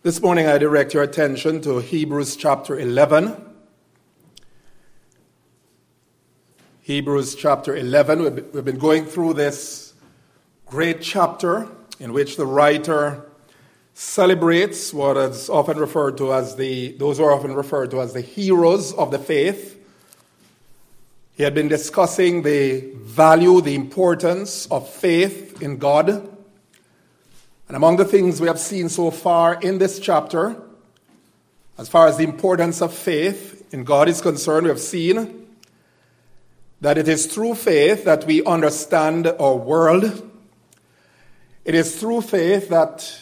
This morning, I direct your attention to Hebrews chapter 11. Hebrews chapter 11. We've been going through this great chapter in which the writer celebrates what is often referred to as the, those are often referred to as the heroes of the faith. He had been discussing the value, the importance of faith in God. And among the things we have seen so far in this chapter, as far as the importance of faith in God is concerned, we have seen that it is through faith that we understand our world. It is through faith that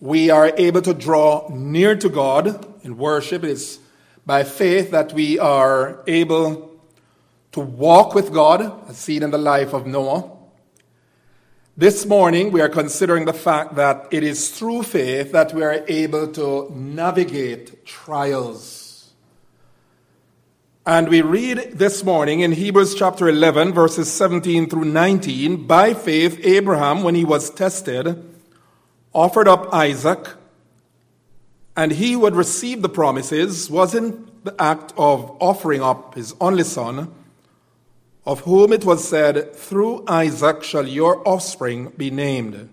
we are able to draw near to God in worship. It is by faith that we are able to walk with God, as seen in the life of Noah. This morning, we are considering the fact that it is through faith that we are able to navigate trials. And we read this morning in Hebrews chapter 11, verses 17 through 19 By faith, Abraham, when he was tested, offered up Isaac, and he who had received the promises was in the act of offering up his only son, of whom it was said, Through Isaac shall your offspring be named.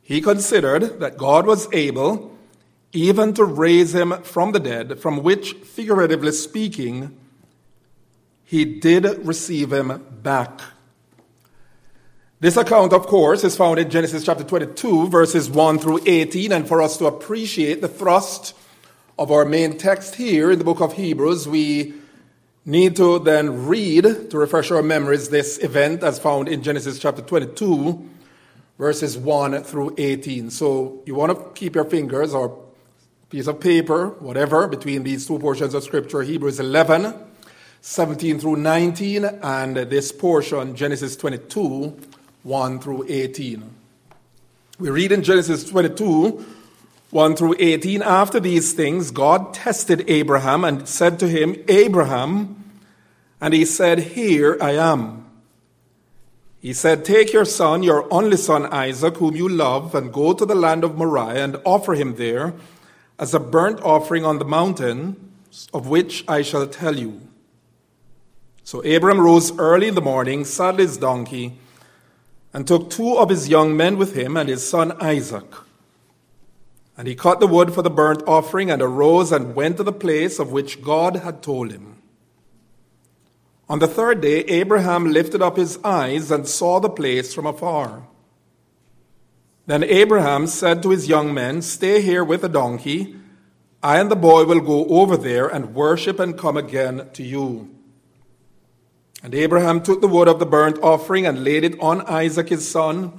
He considered that God was able even to raise him from the dead, from which, figuratively speaking, he did receive him back. This account, of course, is found in Genesis chapter 22, verses 1 through 18. And for us to appreciate the thrust of our main text here in the book of Hebrews, we need to then read, to refresh our memories, this event as found in Genesis chapter 22, verses 1 through 18. So you want to keep your fingers or piece of paper, whatever, between these two portions of Scripture Hebrews 11, 17 through 19, and this portion, Genesis 22, 1 through 18. We read in Genesis 22, 1 through 18, after these things, God tested Abraham and said to him, Abraham, and he said, Here I am. He said, Take your son, your only son Isaac, whom you love, and go to the land of Moriah and offer him there as a burnt offering on the mountain of which I shall tell you. So Abram rose early in the morning, saddled his donkey, and took two of his young men with him and his son Isaac. And he cut the wood for the burnt offering and arose and went to the place of which God had told him. On the third day, Abraham lifted up his eyes and saw the place from afar. Then Abraham said to his young men, Stay here with the donkey. I and the boy will go over there and worship and come again to you. And Abraham took the wood of the burnt offering and laid it on Isaac his son.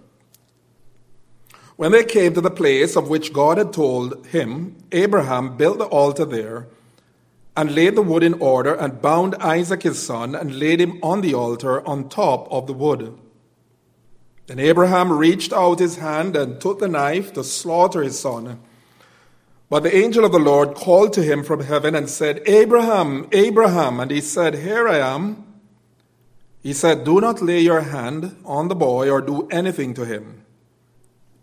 When they came to the place of which God had told him, Abraham built the altar there and laid the wood in order and bound Isaac his son and laid him on the altar on top of the wood. Then Abraham reached out his hand and took the knife to slaughter his son. But the angel of the Lord called to him from heaven and said, Abraham, Abraham. And he said, Here I am. He said, Do not lay your hand on the boy or do anything to him.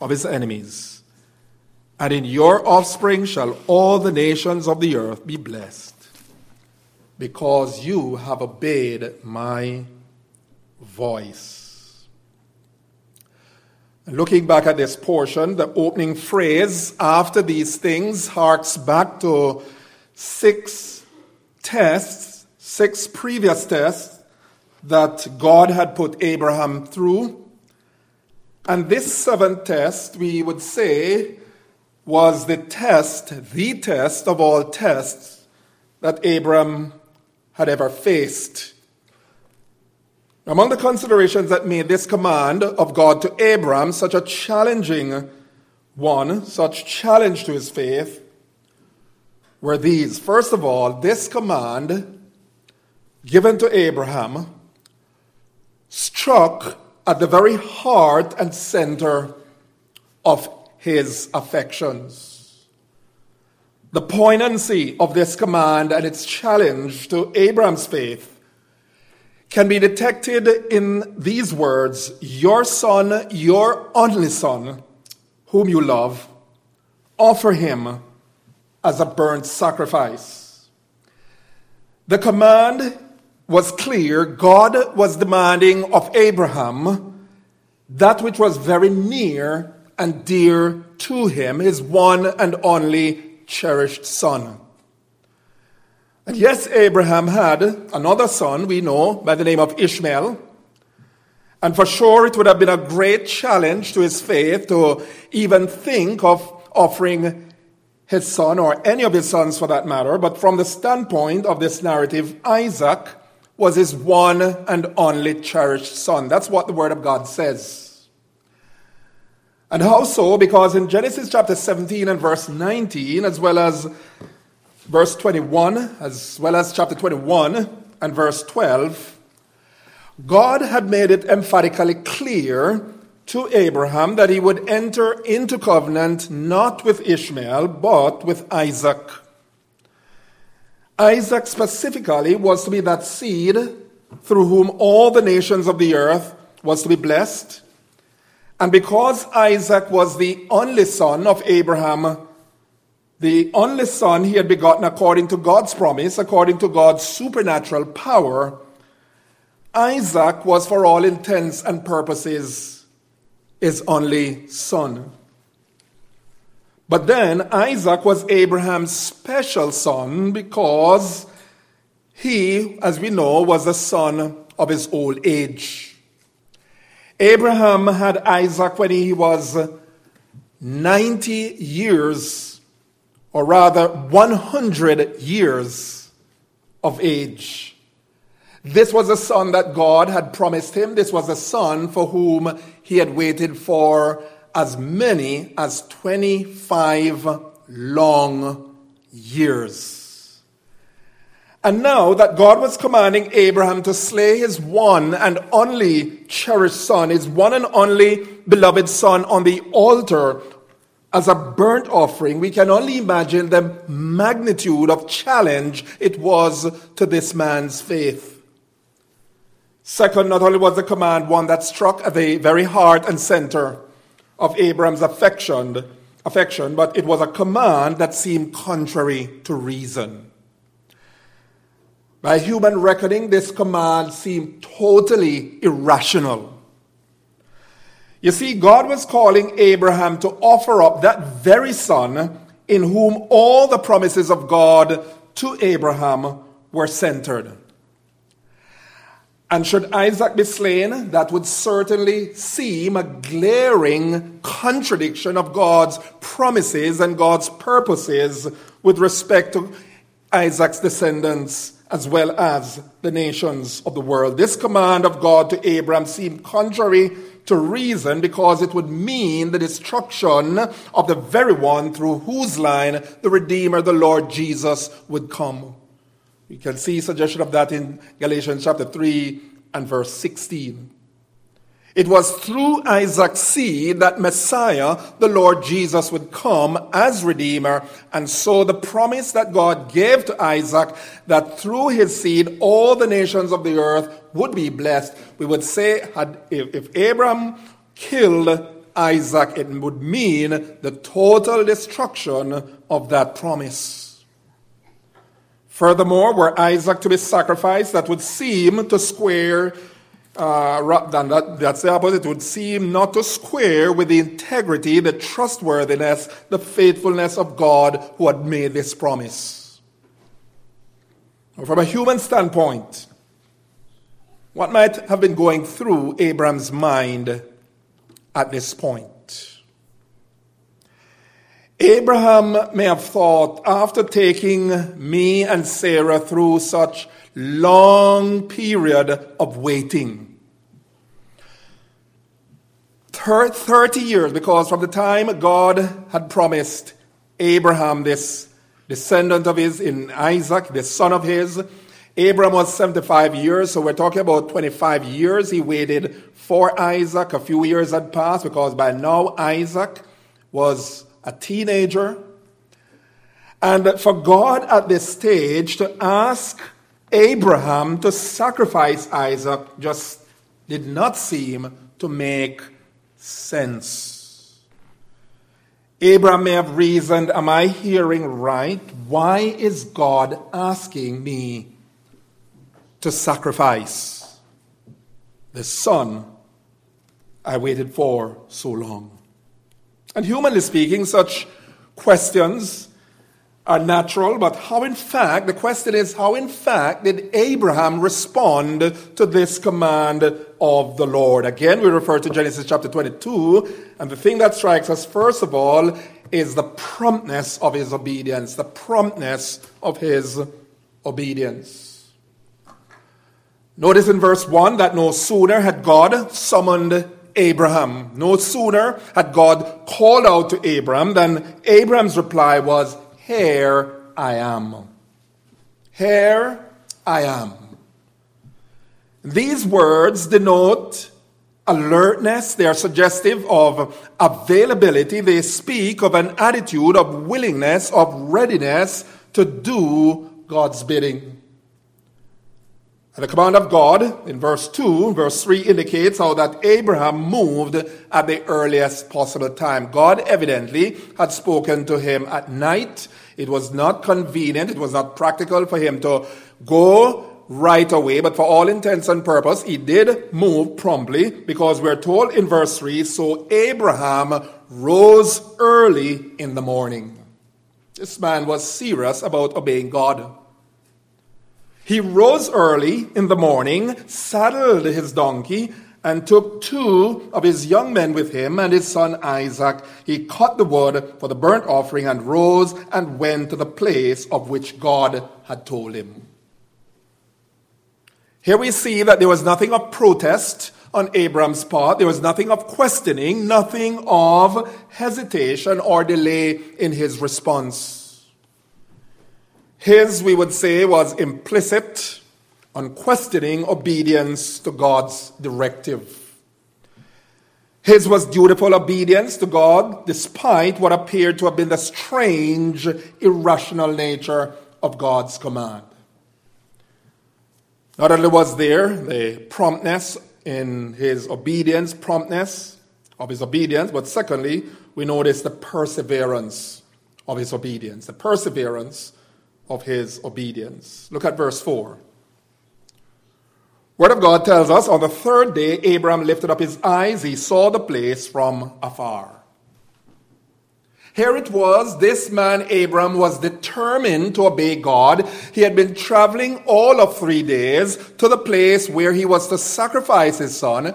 of his enemies. And in your offspring shall all the nations of the earth be blessed, because you have obeyed my voice. Looking back at this portion, the opening phrase after these things harks back to six tests, six previous tests that God had put Abraham through. And this seventh test, we would say, was the test, the test of all tests that Abraham had ever faced. Among the considerations that made this command of God to Abraham such a challenging one, such challenge to his faith, were these. First of all, this command given to Abraham struck at the very heart and center of his affections. The poignancy of this command and its challenge to Abraham's faith can be detected in these words Your son, your only son, whom you love, offer him as a burnt sacrifice. The command was clear. God was demanding of Abraham that which was very near and dear to him, his one and only cherished son. And yes, Abraham had another son, we know, by the name of Ishmael. And for sure, it would have been a great challenge to his faith to even think of offering his son, or any of his sons for that matter. But from the standpoint of this narrative, Isaac was his one and only cherished son. That's what the Word of God says. And how so? Because in Genesis chapter 17 and verse 19, as well as verse 21, as well as chapter 21 and verse 12, God had made it emphatically clear to Abraham that he would enter into covenant not with Ishmael, but with Isaac. Isaac specifically was to be that seed through whom all the nations of the earth was to be blessed. And because Isaac was the only son of Abraham, the only son he had begotten according to God's promise, according to God's supernatural power, Isaac was, for all intents and purposes, his only son. But then Isaac was Abraham's special son because he, as we know, was the son of his old age. Abraham had Isaac when he was 90 years or rather 100 years of age. This was a son that God had promised him. This was a son for whom he had waited for as many as 25 long years. And now that God was commanding Abraham to slay his one and only cherished son, his one and only beloved son on the altar as a burnt offering, we can only imagine the magnitude of challenge it was to this man's faith. Second, not only was the command one that struck at the very heart and center of Abraham's affection, affection, but it was a command that seemed contrary to reason. By human reckoning, this command seemed totally irrational. You see, God was calling Abraham to offer up that very son in whom all the promises of God to Abraham were centered. And should Isaac be slain, that would certainly seem a glaring contradiction of God's promises and God's purposes with respect to Isaac's descendants as well as the nations of the world. This command of God to Abraham seemed contrary to reason because it would mean the destruction of the very one through whose line the Redeemer, the Lord Jesus, would come. We can see suggestion of that in Galatians chapter 3 and verse 16. It was through Isaac's seed that Messiah, the Lord Jesus, would come as Redeemer. And so the promise that God gave to Isaac that through his seed all the nations of the earth would be blessed, we would say had, if, if Abraham killed Isaac, it would mean the total destruction of that promise. Furthermore, were Isaac to be sacrificed, that would seem to square uh, that, that's the opposite. It would seem not to square with the integrity, the trustworthiness, the faithfulness of God who had made this promise. From a human standpoint, what might have been going through Abraham's mind at this point? Abraham may have thought, after taking me and Sarah through such long period of waiting. 30 years, because from the time God had promised Abraham this descendant of his in Isaac, the son of his, Abraham was 75 years, so we're talking about 25 years he waited for Isaac. A few years had passed because by now Isaac was a teenager. And for God at this stage to ask Abraham to sacrifice Isaac just did not seem to make sense. Abraham may have reasoned, Am I hearing right? Why is God asking me to sacrifice the son I waited for so long? And humanly speaking, such questions are natural, but how in fact, the question is, how in fact did Abraham respond to this command of the Lord? Again, we refer to Genesis chapter 22, and the thing that strikes us first of all is the promptness of his obedience, the promptness of his obedience. Notice in verse 1 that no sooner had God summoned Abraham, no sooner had God called out to Abraham than Abraham's reply was, here I am. Here I am. These words denote alertness, they are suggestive of availability, they speak of an attitude of willingness, of readiness to do God's bidding. And the command of God in verse 2, verse 3 indicates how that Abraham moved at the earliest possible time. God evidently had spoken to him at night. It was not convenient, it was not practical for him to go right away, but for all intents and purpose, he did move promptly because we're told in verse 3 so Abraham rose early in the morning. This man was serious about obeying God. He rose early in the morning, saddled his donkey, and took two of his young men with him and his son Isaac. He cut the wood for the burnt offering and rose and went to the place of which God had told him. Here we see that there was nothing of protest on Abram's part. There was nothing of questioning, nothing of hesitation or delay in his response. His, we would say, was implicit, unquestioning obedience to God's directive. His was dutiful obedience to God despite what appeared to have been the strange, irrational nature of God's command. Not only was there the promptness in his obedience, promptness of his obedience, but secondly, we notice the perseverance of his obedience. The perseverance of his obedience. Look at verse 4. Word of God tells us on the third day, Abraham lifted up his eyes, he saw the place from afar. Here it was, this man Abram was determined to obey God. He had been traveling all of three days to the place where he was to sacrifice his son.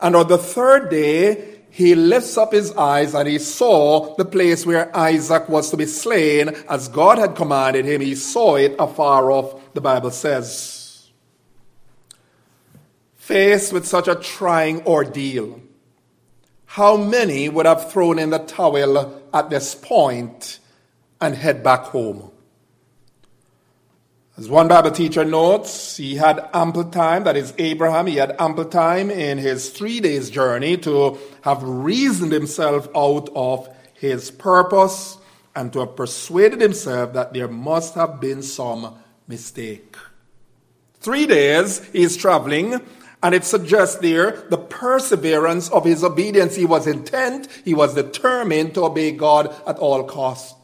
And on the third day, he lifts up his eyes and he saw the place where Isaac was to be slain as God had commanded him. He saw it afar off, the Bible says. Faced with such a trying ordeal, how many would have thrown in the towel at this point and head back home? As one Bible teacher notes, he had ample time, that is Abraham, he had ample time in his three days journey to have reasoned himself out of his purpose and to have persuaded himself that there must have been some mistake. Three days he is traveling, and it suggests there the perseverance of his obedience. He was intent, he was determined to obey God at all costs.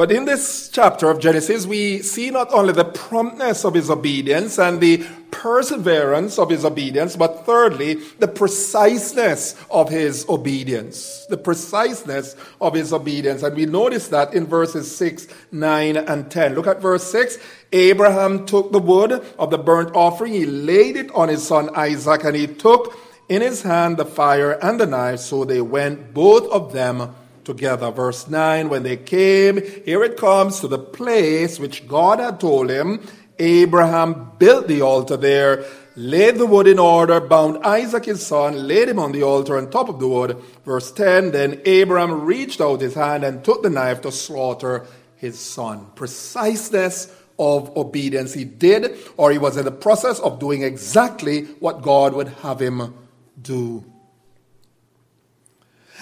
But in this chapter of Genesis, we see not only the promptness of his obedience and the perseverance of his obedience, but thirdly, the preciseness of his obedience. The preciseness of his obedience. And we notice that in verses 6, 9, and 10. Look at verse 6. Abraham took the wood of the burnt offering, he laid it on his son Isaac, and he took in his hand the fire and the knife, so they went both of them together. Verse 9, when they came, here it comes to the place which God had told him. Abraham built the altar there, laid the wood in order, bound Isaac his son, laid him on the altar on top of the wood. Verse 10, then Abraham reached out his hand and took the knife to slaughter his son. Preciseness of obedience. He did, or he was in the process of doing exactly what God would have him do.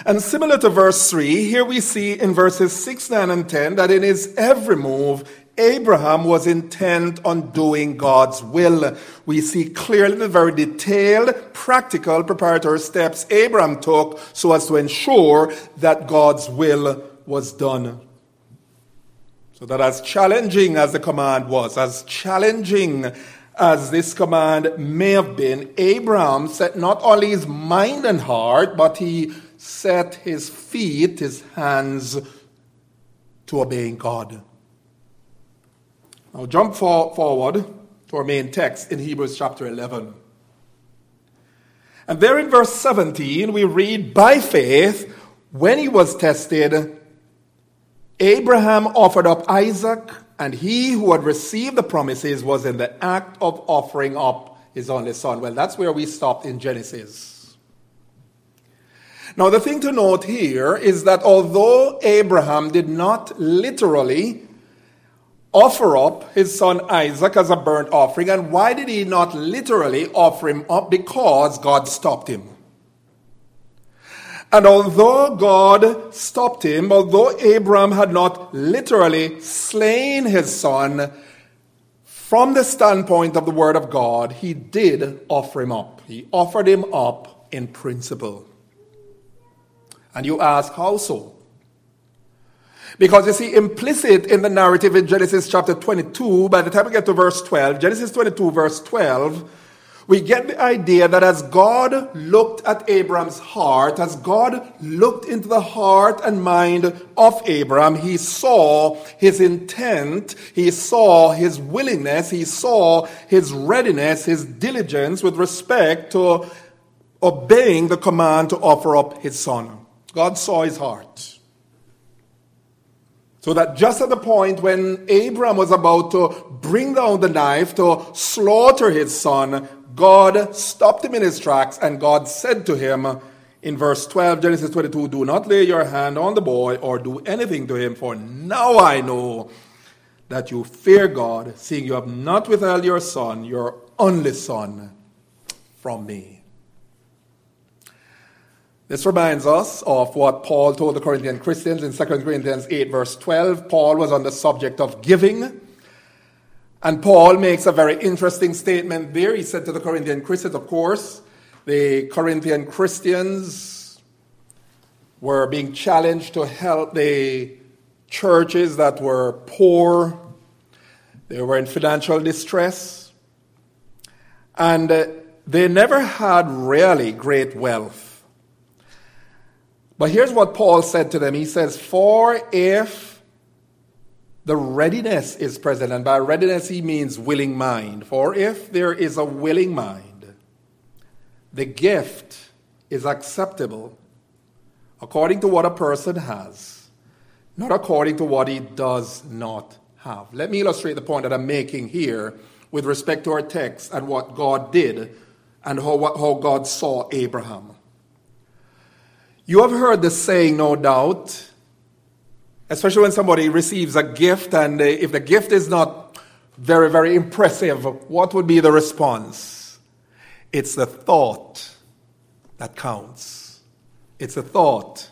And similar to verse 3, here we see in verses 6, 9, and 10 that in his every move, Abraham was intent on doing God's will. We see clearly the very detailed, practical, preparatory steps Abraham took so as to ensure that God's will was done. So that as challenging as the command was, as challenging as this command may have been, Abraham set not only his mind and heart, but he set his feet, his hands to obeying God. Now, jump for, forward to our main text in Hebrews chapter 11. And there in verse 17, we read, By faith, when he was tested, Abraham offered up Isaac, and he who had received the promises was in the act of offering up his only son. Well, that's where we stopped in Genesis. Now, the thing to note here is that although Abraham did not literally offer up his son Isaac as a burnt offering, and why did he not literally offer him up? Because God stopped him. And although God stopped him, although Abraham had not literally slain his son, from the standpoint of the Word of God, he did offer him up. He offered him up in principle. And you ask, how so? Because you see, implicit in the narrative in Genesis chapter 22, by the time we get to verse 12, Genesis 22, verse 12, we get the idea that as God looked at Abraham's heart, as God looked into the heart and mind of Abraham, he saw his intent, he saw his willingness, he saw his readiness, his diligence with respect to obeying the command to offer up his son. God saw his heart. So that just at the point when Abraham was about to bring down the knife to slaughter his son, God stopped him in his tracks and God said to him in verse 12, Genesis 22, Do not lay your hand on the boy or do anything to him, for now I know that you fear God, seeing you have not withheld your son, your only son, from me. This reminds us of what Paul told the Corinthian Christians in 2 Corinthians 8, verse 12. Paul was on the subject of giving. And Paul makes a very interesting statement there. He said to the Corinthian Christians, of course, the Corinthian Christians were being challenged to help the churches that were poor, they were in financial distress, and uh, they never had really great wealth. But here's what Paul said to them. He says, For if the readiness is present, and by readiness he means willing mind, for if there is a willing mind, the gift is acceptable according to what a person has, not according to what he does not have. Let me illustrate the point that I'm making here with respect to our text and what God did and how, how God saw Abraham. You have heard the saying, no doubt, Especially when somebody receives a gift, and uh, if the gift is not very, very impressive, what would be the response? It's the thought that counts. It's the thought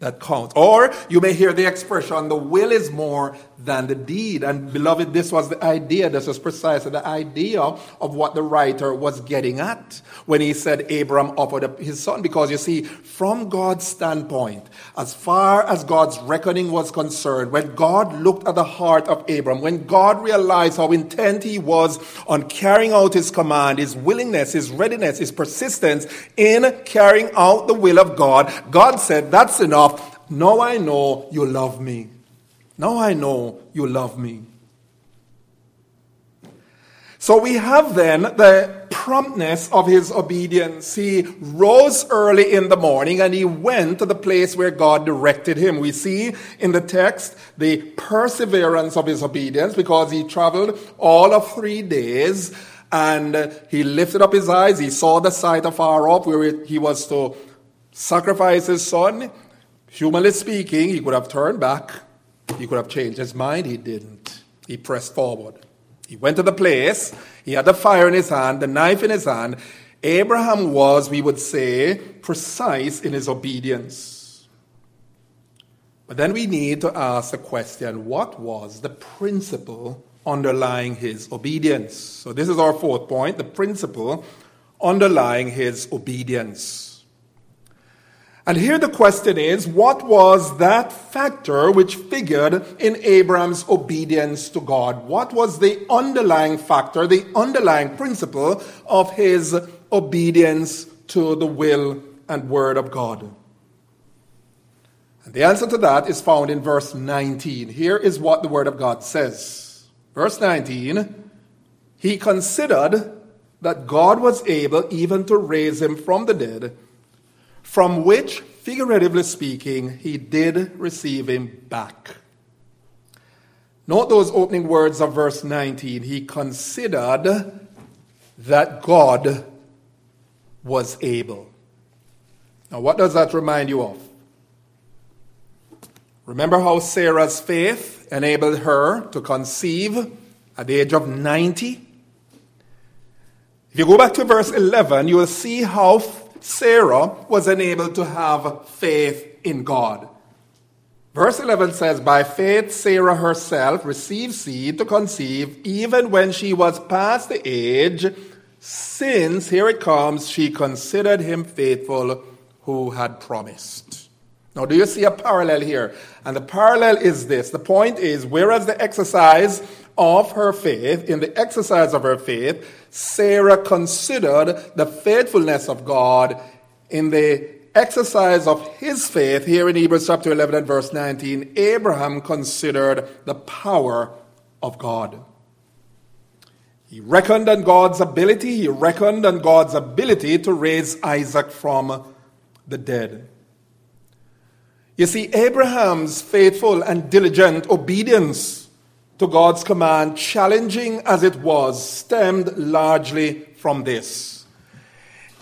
that counts. Or you may hear the expression, the will is more than the deed. And beloved, this was the idea, this was precisely the idea of what the writer was getting at when he said Abram offered up his son. Because you see, from God's standpoint, as far as God's reckoning was concerned, when God looked at the heart of Abram, when God realized how intent he was on carrying out his command, his willingness, his readiness, his persistence in carrying out the will of God, God said, That's enough. Now I know you love me. Now I know you love me. So we have then the promptness of his obedience. He rose early in the morning and he went to the place where God directed him. We see in the text the perseverance of his obedience because he traveled all of three days and he lifted up his eyes. He saw the sight afar off where he was to sacrifice his son. Humanly speaking, he could have turned back he could have changed his mind. He didn't. He pressed forward. He went to the place. He had the fire in his hand, the knife in his hand. Abraham was, we would say, precise in his obedience. But then we need to ask the question what was the principle underlying his obedience? So, this is our fourth point the principle underlying his obedience. And here the question is what was that factor which figured in Abraham's obedience to God? What was the underlying factor, the underlying principle of his obedience to the will and word of God? And the answer to that is found in verse 19. Here is what the word of God says. Verse 19 He considered that God was able even to raise him from the dead from which, figuratively speaking, he did receive him back. Note those opening words of verse 19. He considered that God was able. Now, what does that remind you of? Remember how Sarah's faith enabled her to conceive at the age of 90? If you go back to verse 11, you will see how Sarah was enabled to have faith in God. Verse 11 says, By faith, Sarah herself received seed to conceive, even when she was past the age, since, here it comes, she considered him faithful who had promised. Now, do you see a parallel here? And the parallel is this the point is, whereas the exercise of her faith, in the exercise of her faith, Sarah considered the faithfulness of God in the exercise of his faith. Here in Hebrews chapter 11 and verse 19, Abraham considered the power of God. He reckoned on God's ability, he reckoned on God's ability to raise Isaac from the dead. You see, Abraham's faithful and diligent obedience to God's command, challenging as it was, stemmed largely from this.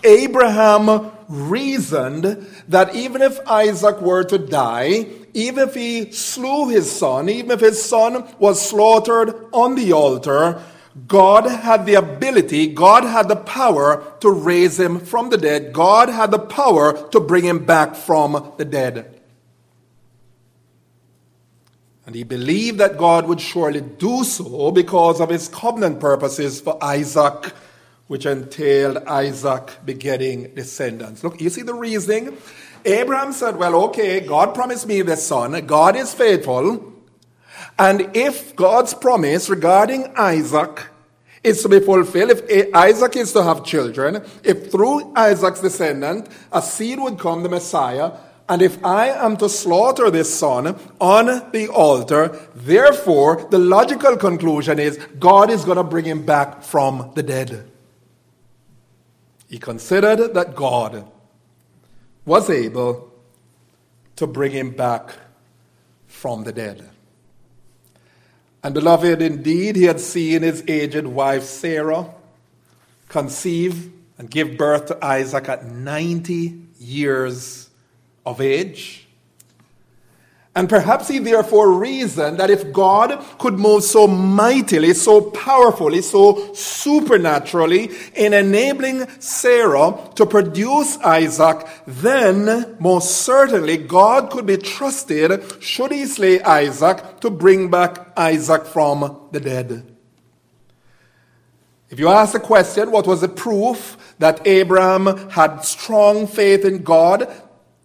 Abraham reasoned that even if Isaac were to die, even if he slew his son, even if his son was slaughtered on the altar, God had the ability, God had the power to raise him from the dead. God had the power to bring him back from the dead. And he believed that God would surely do so because of his covenant purposes for Isaac, which entailed Isaac begetting descendants. Look, you see the reasoning? Abraham said, Well, okay, God promised me this son. God is faithful. And if God's promise regarding Isaac is to be fulfilled, if Isaac is to have children, if through Isaac's descendant a seed would come, the Messiah, and if I am to slaughter this son on the altar, therefore, the logical conclusion is God is going to bring him back from the dead. He considered that God was able to bring him back from the dead. And beloved, indeed, he had seen his aged wife Sarah conceive and give birth to Isaac at 90 years of age. And perhaps he therefore reasoned that if God could move so mightily, so powerfully, so supernaturally in enabling Sarah to produce Isaac, then most certainly God could be trusted, should he slay Isaac, to bring back Isaac from the dead. If you ask the question, what was the proof that Abraham had strong faith in God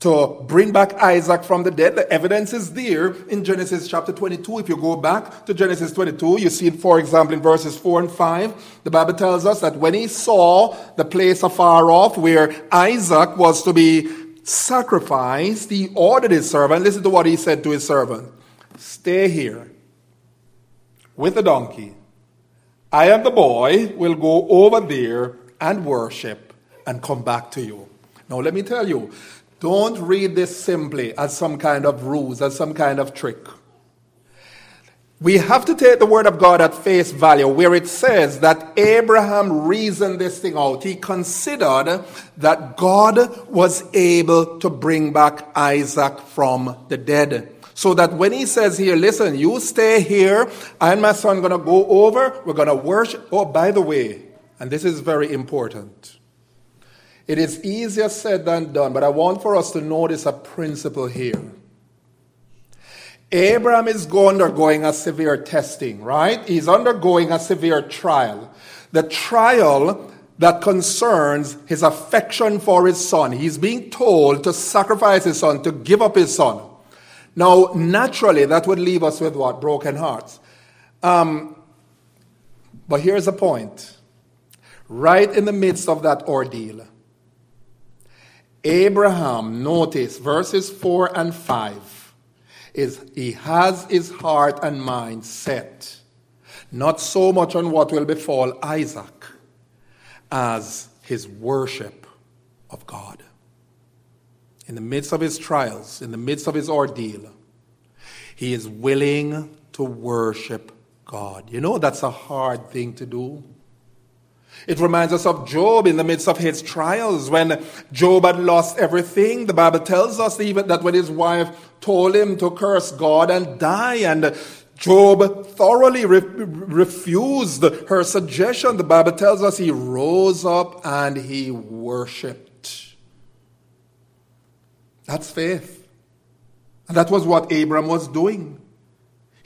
to bring back Isaac from the dead. The evidence is there in Genesis chapter 22. If you go back to Genesis 22, you see for example, in verses 4 and 5. The Bible tells us that when he saw the place afar off where Isaac was to be sacrificed, he ordered his servant, listen to what he said to his servant Stay here with the donkey. I and the boy will go over there and worship and come back to you. Now, let me tell you, don't read this simply as some kind of ruse, as some kind of trick. We have to take the word of God at face value, where it says that Abraham reasoned this thing out. He considered that God was able to bring back Isaac from the dead. So that when he says here, listen, you stay here, I and my son are going to go over, we're going to worship. Oh, by the way, and this is very important. It is easier said than done, but I want for us to notice a principle here. Abraham is undergoing a severe testing, right? He's undergoing a severe trial. The trial that concerns his affection for his son. He's being told to sacrifice his son, to give up his son. Now, naturally, that would leave us with what? Broken hearts. Um, but here's the point. Right in the midst of that ordeal, Abraham, notice verses 4 and 5, is he has his heart and mind set not so much on what will befall Isaac as his worship of God. In the midst of his trials, in the midst of his ordeal, he is willing to worship God. You know, that's a hard thing to do. It reminds us of Job in the midst of his trials when Job had lost everything. The Bible tells us even that when his wife told him to curse God and die, and Job thoroughly re- refused her suggestion. The Bible tells us he rose up and he worshiped. That's faith. And that was what Abram was doing.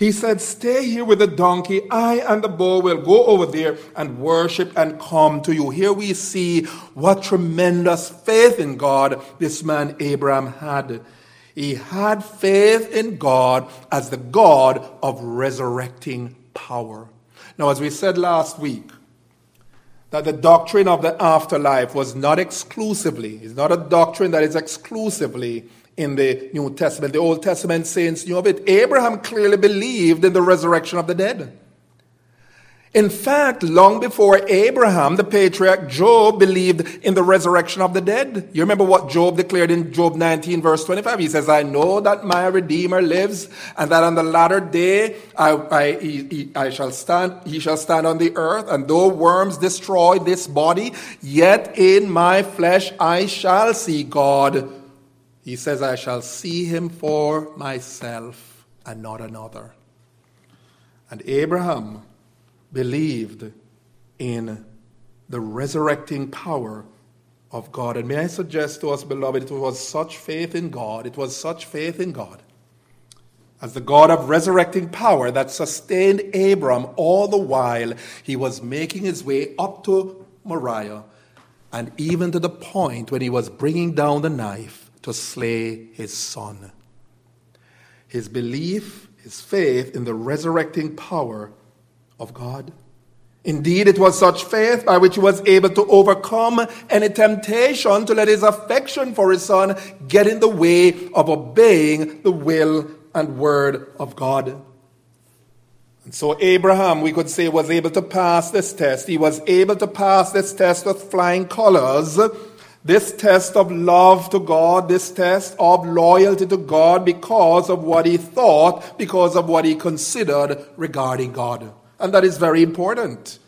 He said, Stay here with the donkey. I and the boy will go over there and worship and come to you. Here we see what tremendous faith in God this man Abraham had. He had faith in God as the God of resurrecting power. Now, as we said last week, that the doctrine of the afterlife was not exclusively, it's not a doctrine that is exclusively in the New Testament. The Old Testament saints knew of it. Abraham clearly believed in the resurrection of the dead. In fact, long before Abraham, the patriarch Job believed in the resurrection of the dead. You remember what Job declared in Job 19 verse 25? He says, I know that my Redeemer lives and that on the latter day I, I, he, I shall stand, he shall stand on the earth and though worms destroy this body, yet in my flesh I shall see God he says, I shall see him for myself and not another. And Abraham believed in the resurrecting power of God. And may I suggest to us, beloved, it was such faith in God, it was such faith in God, as the God of resurrecting power that sustained Abram all the while he was making his way up to Moriah, and even to the point when he was bringing down the knife to slay his son. His belief, his faith in the resurrecting power of God. Indeed, it was such faith by which he was able to overcome any temptation to let his affection for his son get in the way of obeying the will and word of God. And so Abraham, we could say, was able to pass this test. He was able to pass this test with flying colors this test of love to God, this test of loyalty to God because of what he thought, because of what he considered regarding God. And that is very important.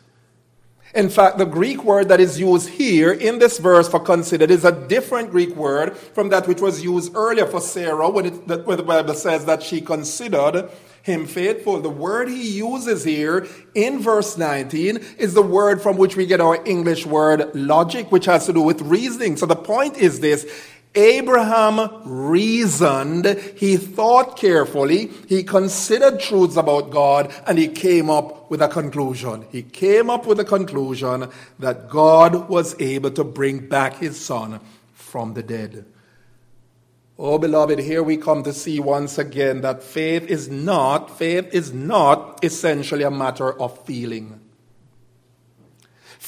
In fact, the Greek word that is used here in this verse for considered is a different Greek word from that which was used earlier for Sarah when, it, when the Bible says that she considered him faithful. The word he uses here in verse 19 is the word from which we get our English word logic, which has to do with reasoning. So the point is this Abraham reasoned, he thought carefully, he considered truths about God, and he came up with a conclusion. He came up with a conclusion that God was able to bring back his son from the dead. Oh, beloved, here we come to see once again that faith is not, faith is not essentially a matter of feeling.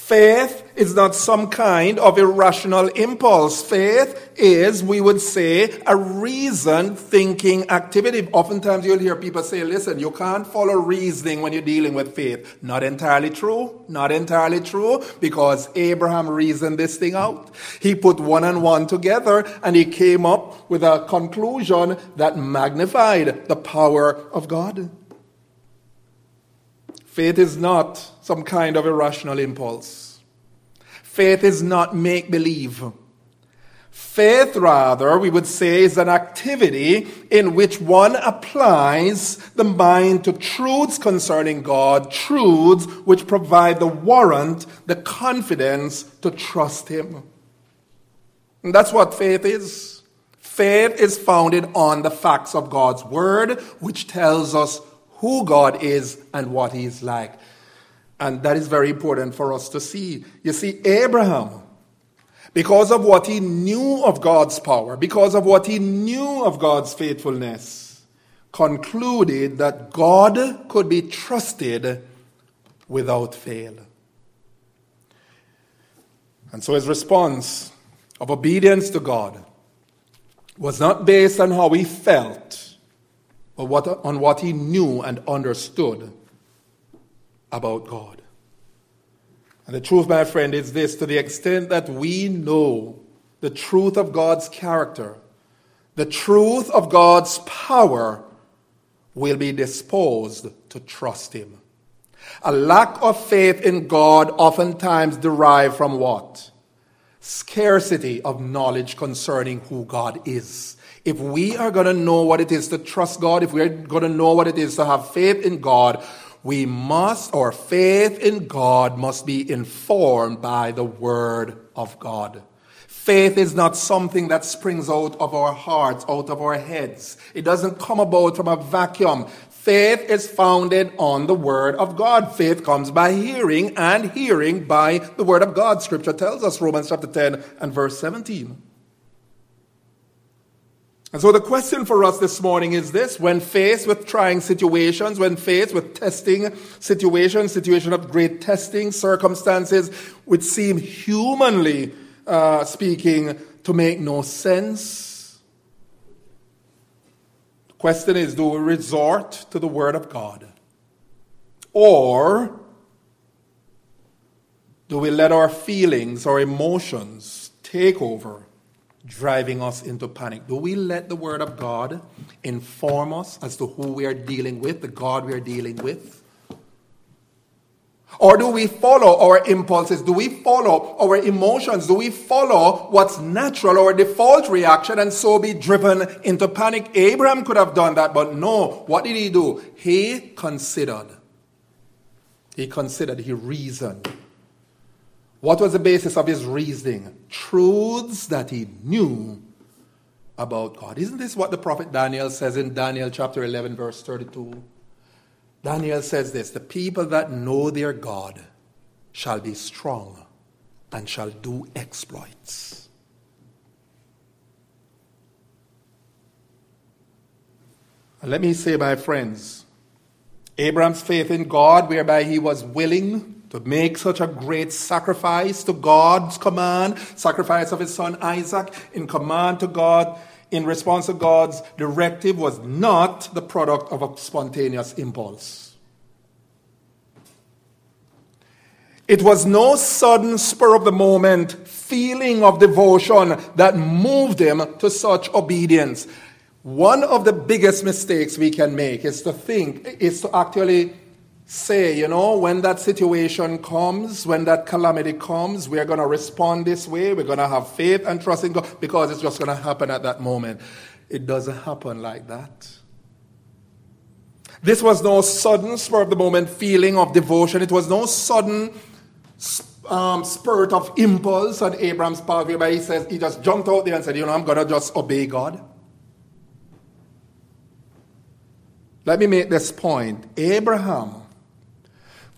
Faith is not some kind of irrational impulse. Faith is, we would say, a reasoned thinking activity. Oftentimes you'll hear people say, listen, you can't follow reasoning when you're dealing with faith. Not entirely true. Not entirely true because Abraham reasoned this thing out. He put one and one together and he came up with a conclusion that magnified the power of God. Faith is not some kind of irrational impulse. Faith is not make believe. Faith, rather, we would say, is an activity in which one applies the mind to truths concerning God, truths which provide the warrant, the confidence to trust Him. And that's what faith is. Faith is founded on the facts of God's Word, which tells us who God is and what He is like. And that is very important for us to see. You see, Abraham, because of what he knew of God's power, because of what he knew of God's faithfulness, concluded that God could be trusted without fail. And so his response of obedience to God was not based on how he felt but what, on what he knew and understood about God. And the truth, my friend, is this to the extent that we know the truth of God's character, the truth of God's power, will be disposed to trust Him. A lack of faith in God oftentimes derives from what? Scarcity of knowledge concerning who God is. If we are going to know what it is to trust God, if we're going to know what it is to have faith in God, we must, our faith in God must be informed by the Word of God. Faith is not something that springs out of our hearts, out of our heads. It doesn't come about from a vacuum. Faith is founded on the Word of God. Faith comes by hearing, and hearing by the Word of God. Scripture tells us, Romans chapter 10 and verse 17. And so the question for us this morning is this when faced with trying situations, when faced with testing situations, situation of great testing, circumstances which seem humanly uh, speaking to make no sense, the question is do we resort to the Word of God? Or do we let our feelings our emotions take over driving us into panic? Do we let the Word of God inform us as to who we are dealing with, the God we are dealing with? Or do we follow our impulses? Do we follow our emotions? Do we follow what's natural, our default reaction, and so be driven into panic? Abraham could have done that, but no. What did he do? He considered. He considered, he reasoned. What was the basis of his reasoning? Truths that he knew about God. Isn't this what the prophet Daniel says in Daniel chapter 11, verse 32? Daniel says this The people that know their God shall be strong and shall do exploits. Let me say, my friends, Abraham's faith in God, whereby he was willing to make such a great sacrifice to God's command, sacrifice of his son Isaac in command to God, in response to God's directive, was not the product of a spontaneous impulse. It was no sudden spur of the moment feeling of devotion that moved him to such obedience. One of the biggest mistakes we can make is to think, is to actually say, you know, when that situation comes, when that calamity comes, we're going to respond this way. We're going to have faith and trust in God because it's just going to happen at that moment. It doesn't happen like that. This was no sudden spur of the moment feeling of devotion. It was no sudden um, spurt of impulse on Abraham's part whereby he says he just jumped out there and said, you know, I'm going to just obey God. Let me make this point. Abraham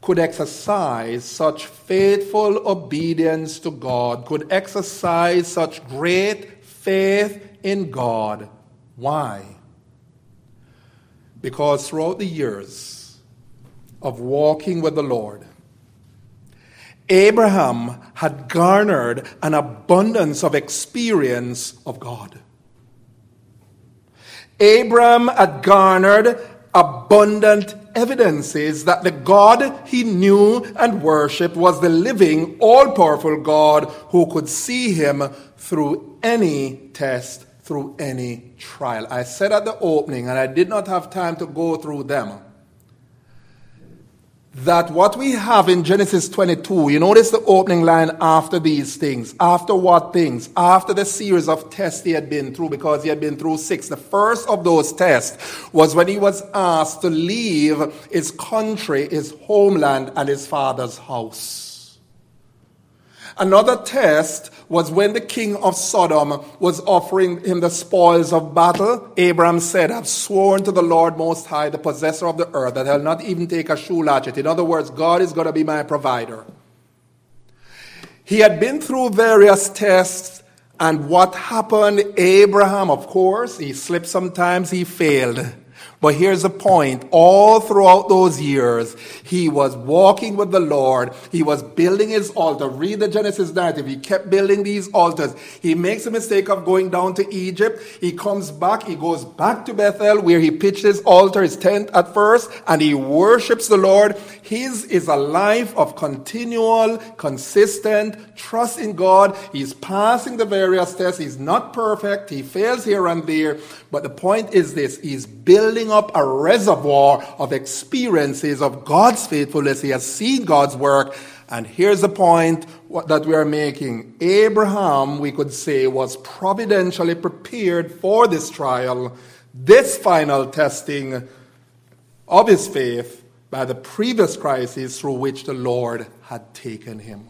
could exercise such faithful obedience to God, could exercise such great faith in God. Why? Because throughout the years of walking with the Lord, Abraham had garnered an abundance of experience of God. Abraham had garnered abundant evidences that the God he knew and worshiped was the living, all powerful God who could see him through any test, through any trial. I said at the opening, and I did not have time to go through them that what we have in Genesis 22, you notice the opening line after these things. After what things? After the series of tests he had been through, because he had been through six. The first of those tests was when he was asked to leave his country, his homeland, and his father's house. Another test was when the king of Sodom was offering him the spoils of battle. Abraham said, I've sworn to the Lord Most High, the possessor of the earth, that I'll not even take a shoe latchet. In other words, God is going to be my provider. He had been through various tests, and what happened? Abraham, of course, he slipped sometimes, he failed. But here's the point. All throughout those years, he was walking with the Lord. He was building his altar. Read the Genesis narrative. He kept building these altars. He makes a mistake of going down to Egypt. He comes back. He goes back to Bethel where he pitched his altar, his tent at first, and he worships the Lord. His is a life of continual, consistent trust in God. He's passing the various tests. He's not perfect. He fails here and there. But the point is this. He's building up a reservoir of experiences of God's faithfulness. He has seen God's work. And here's the point that we are making. Abraham, we could say, was providentially prepared for this trial, this final testing of his faith by the previous crisis through which the Lord had taken him.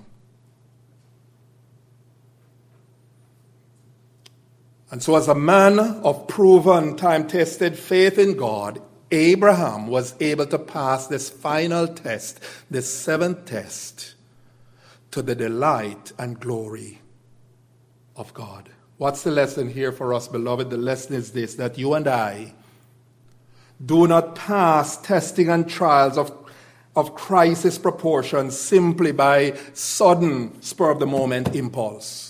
And so, as a man of proven, time tested faith in God, Abraham was able to pass this final test, this seventh test, to the delight and glory of God. What's the lesson here for us, beloved? The lesson is this that you and I do not pass testing and trials of, of crisis proportions simply by sudden, spur of the moment impulse.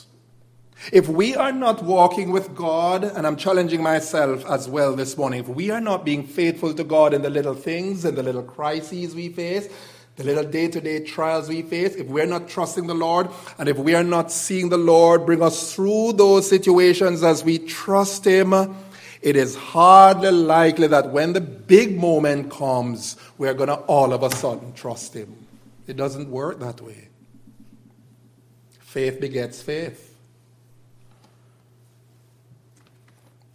If we are not walking with God, and I'm challenging myself as well this morning, if we are not being faithful to God in the little things and the little crises we face, the little day to day trials we face, if we're not trusting the Lord, and if we are not seeing the Lord bring us through those situations as we trust Him, it is hardly likely that when the big moment comes, we're going to all of a sudden trust Him. It doesn't work that way. Faith begets faith.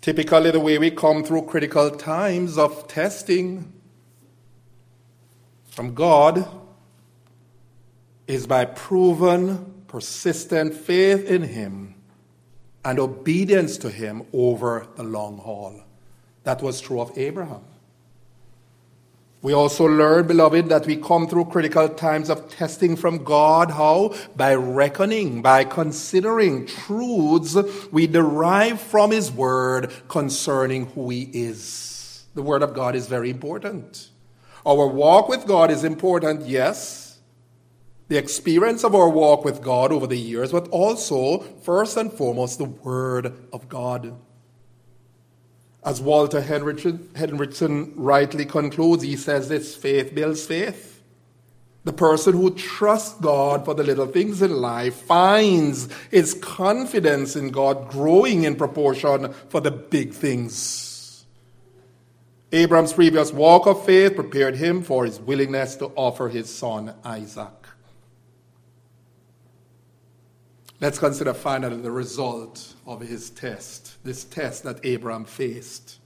Typically, the way we come through critical times of testing from God is by proven, persistent faith in Him and obedience to Him over the long haul. That was true of Abraham. We also learn, beloved, that we come through critical times of testing from God. How? By reckoning, by considering truths we derive from His Word concerning who He is. The Word of God is very important. Our walk with God is important, yes. The experience of our walk with God over the years, but also, first and foremost, the Word of God. As Walter Henrichsen rightly concludes, he says this faith builds faith. The person who trusts God for the little things in life finds his confidence in God growing in proportion for the big things. Abraham's previous walk of faith prepared him for his willingness to offer his son Isaac. Let's consider finally the result of his test, this test that Abraham faced.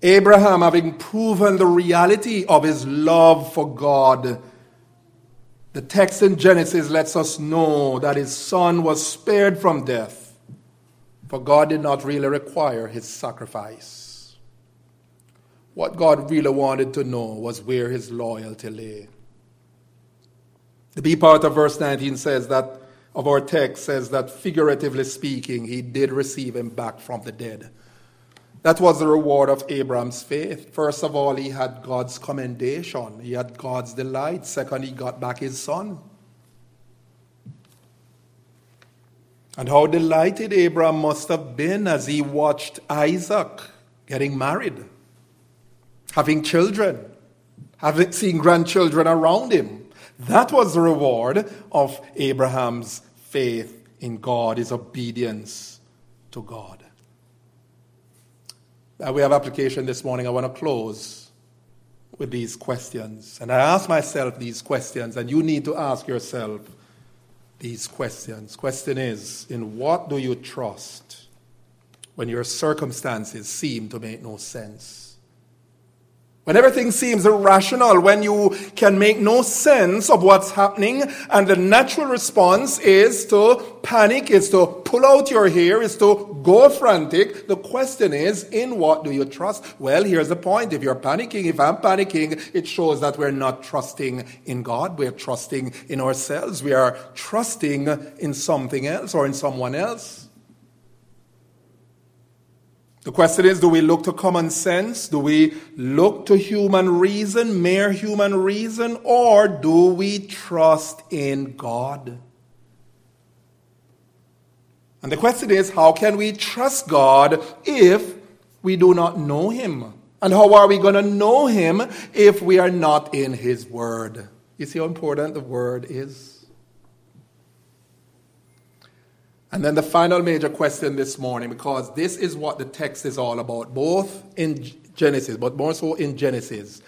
Abraham, having proven the reality of his love for God, the text in Genesis lets us know that his son was spared from death, for God did not really require his sacrifice. What God really wanted to know was where his loyalty lay. The B part of verse 19 says that, of our text says that figuratively speaking, he did receive him back from the dead. That was the reward of Abraham's faith. First of all, he had God's commendation, he had God's delight. Second, he got back his son. And how delighted Abraham must have been as he watched Isaac getting married having children, having seeing grandchildren around him. That was the reward of Abraham's faith in God, his obedience to God. We have application this morning. I want to close with these questions. And I ask myself these questions, and you need to ask yourself these questions. Question is In what do you trust when your circumstances seem to make no sense? When everything seems irrational, when you can make no sense of what's happening, and the natural response is to panic, is to pull out your hair, is to go frantic. The question is, in what do you trust? Well, here's the point. If you're panicking, if I'm panicking, it shows that we're not trusting in God. We're trusting in ourselves. We are trusting in something else or in someone else. The question is do we look to common sense? Do we look to human reason, mere human reason, or do we trust in God? And the question is how can we trust God if we do not know Him? And how are we going to know Him if we are not in His Word? You see how important the Word is? And then the final major question this morning, because this is what the text is all about, both in Genesis, but more so in Genesis.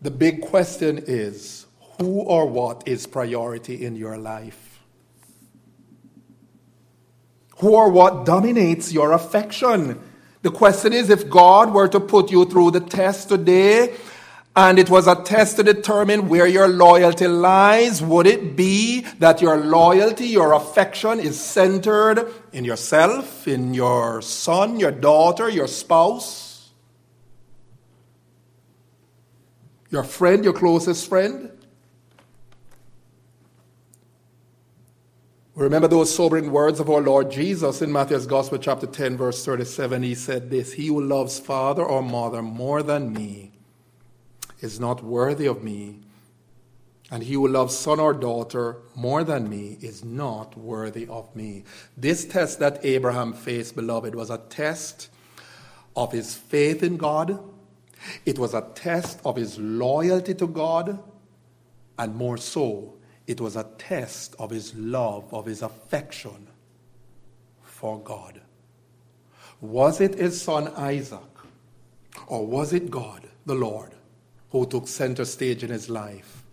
The big question is who or what is priority in your life? Who or what dominates your affection? The question is if God were to put you through the test today and it was a test to determine where your loyalty lies. Would it be that your loyalty, your affection is centered in yourself, in your son, your daughter, your spouse, your friend, your closest friend? Remember those sobering words of our Lord Jesus in Matthew's Gospel, chapter 10, verse 37. He said this He who loves father or mother more than me is not worthy of me, and he who loves son or daughter more than me is not worthy of me. This test that Abraham faced, beloved, was a test of his faith in God. It was a test of his loyalty to God, and more so, it was a test of his love, of his affection for God. Was it his son Isaac, or was it God, the Lord, who took center stage in his life.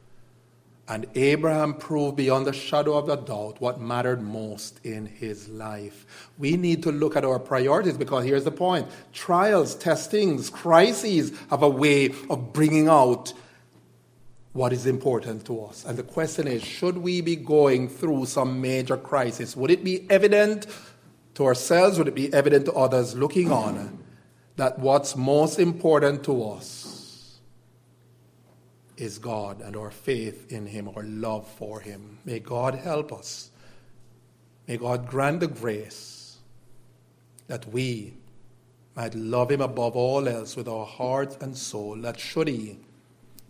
And Abraham proved beyond the shadow of a doubt what mattered most in his life. We need to look at our priorities because here's the point trials, testings, crises have a way of bringing out what is important to us. And the question is should we be going through some major crisis? Would it be evident to ourselves? Would it be evident to others looking on that what's most important to us is God and our faith in Him, our love for Him. May God help us. May God grant the grace that we might love Him above all else with our heart and soul, that should He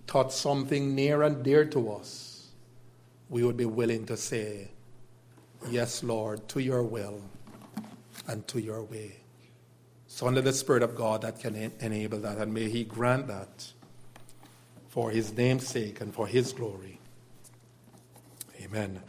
touch something near and dear to us, we would be willing to say, Yes, Lord, to your will and to your way. So, under the Spirit of God that can enable that, and may He grant that for his name's sake and for his glory. Amen.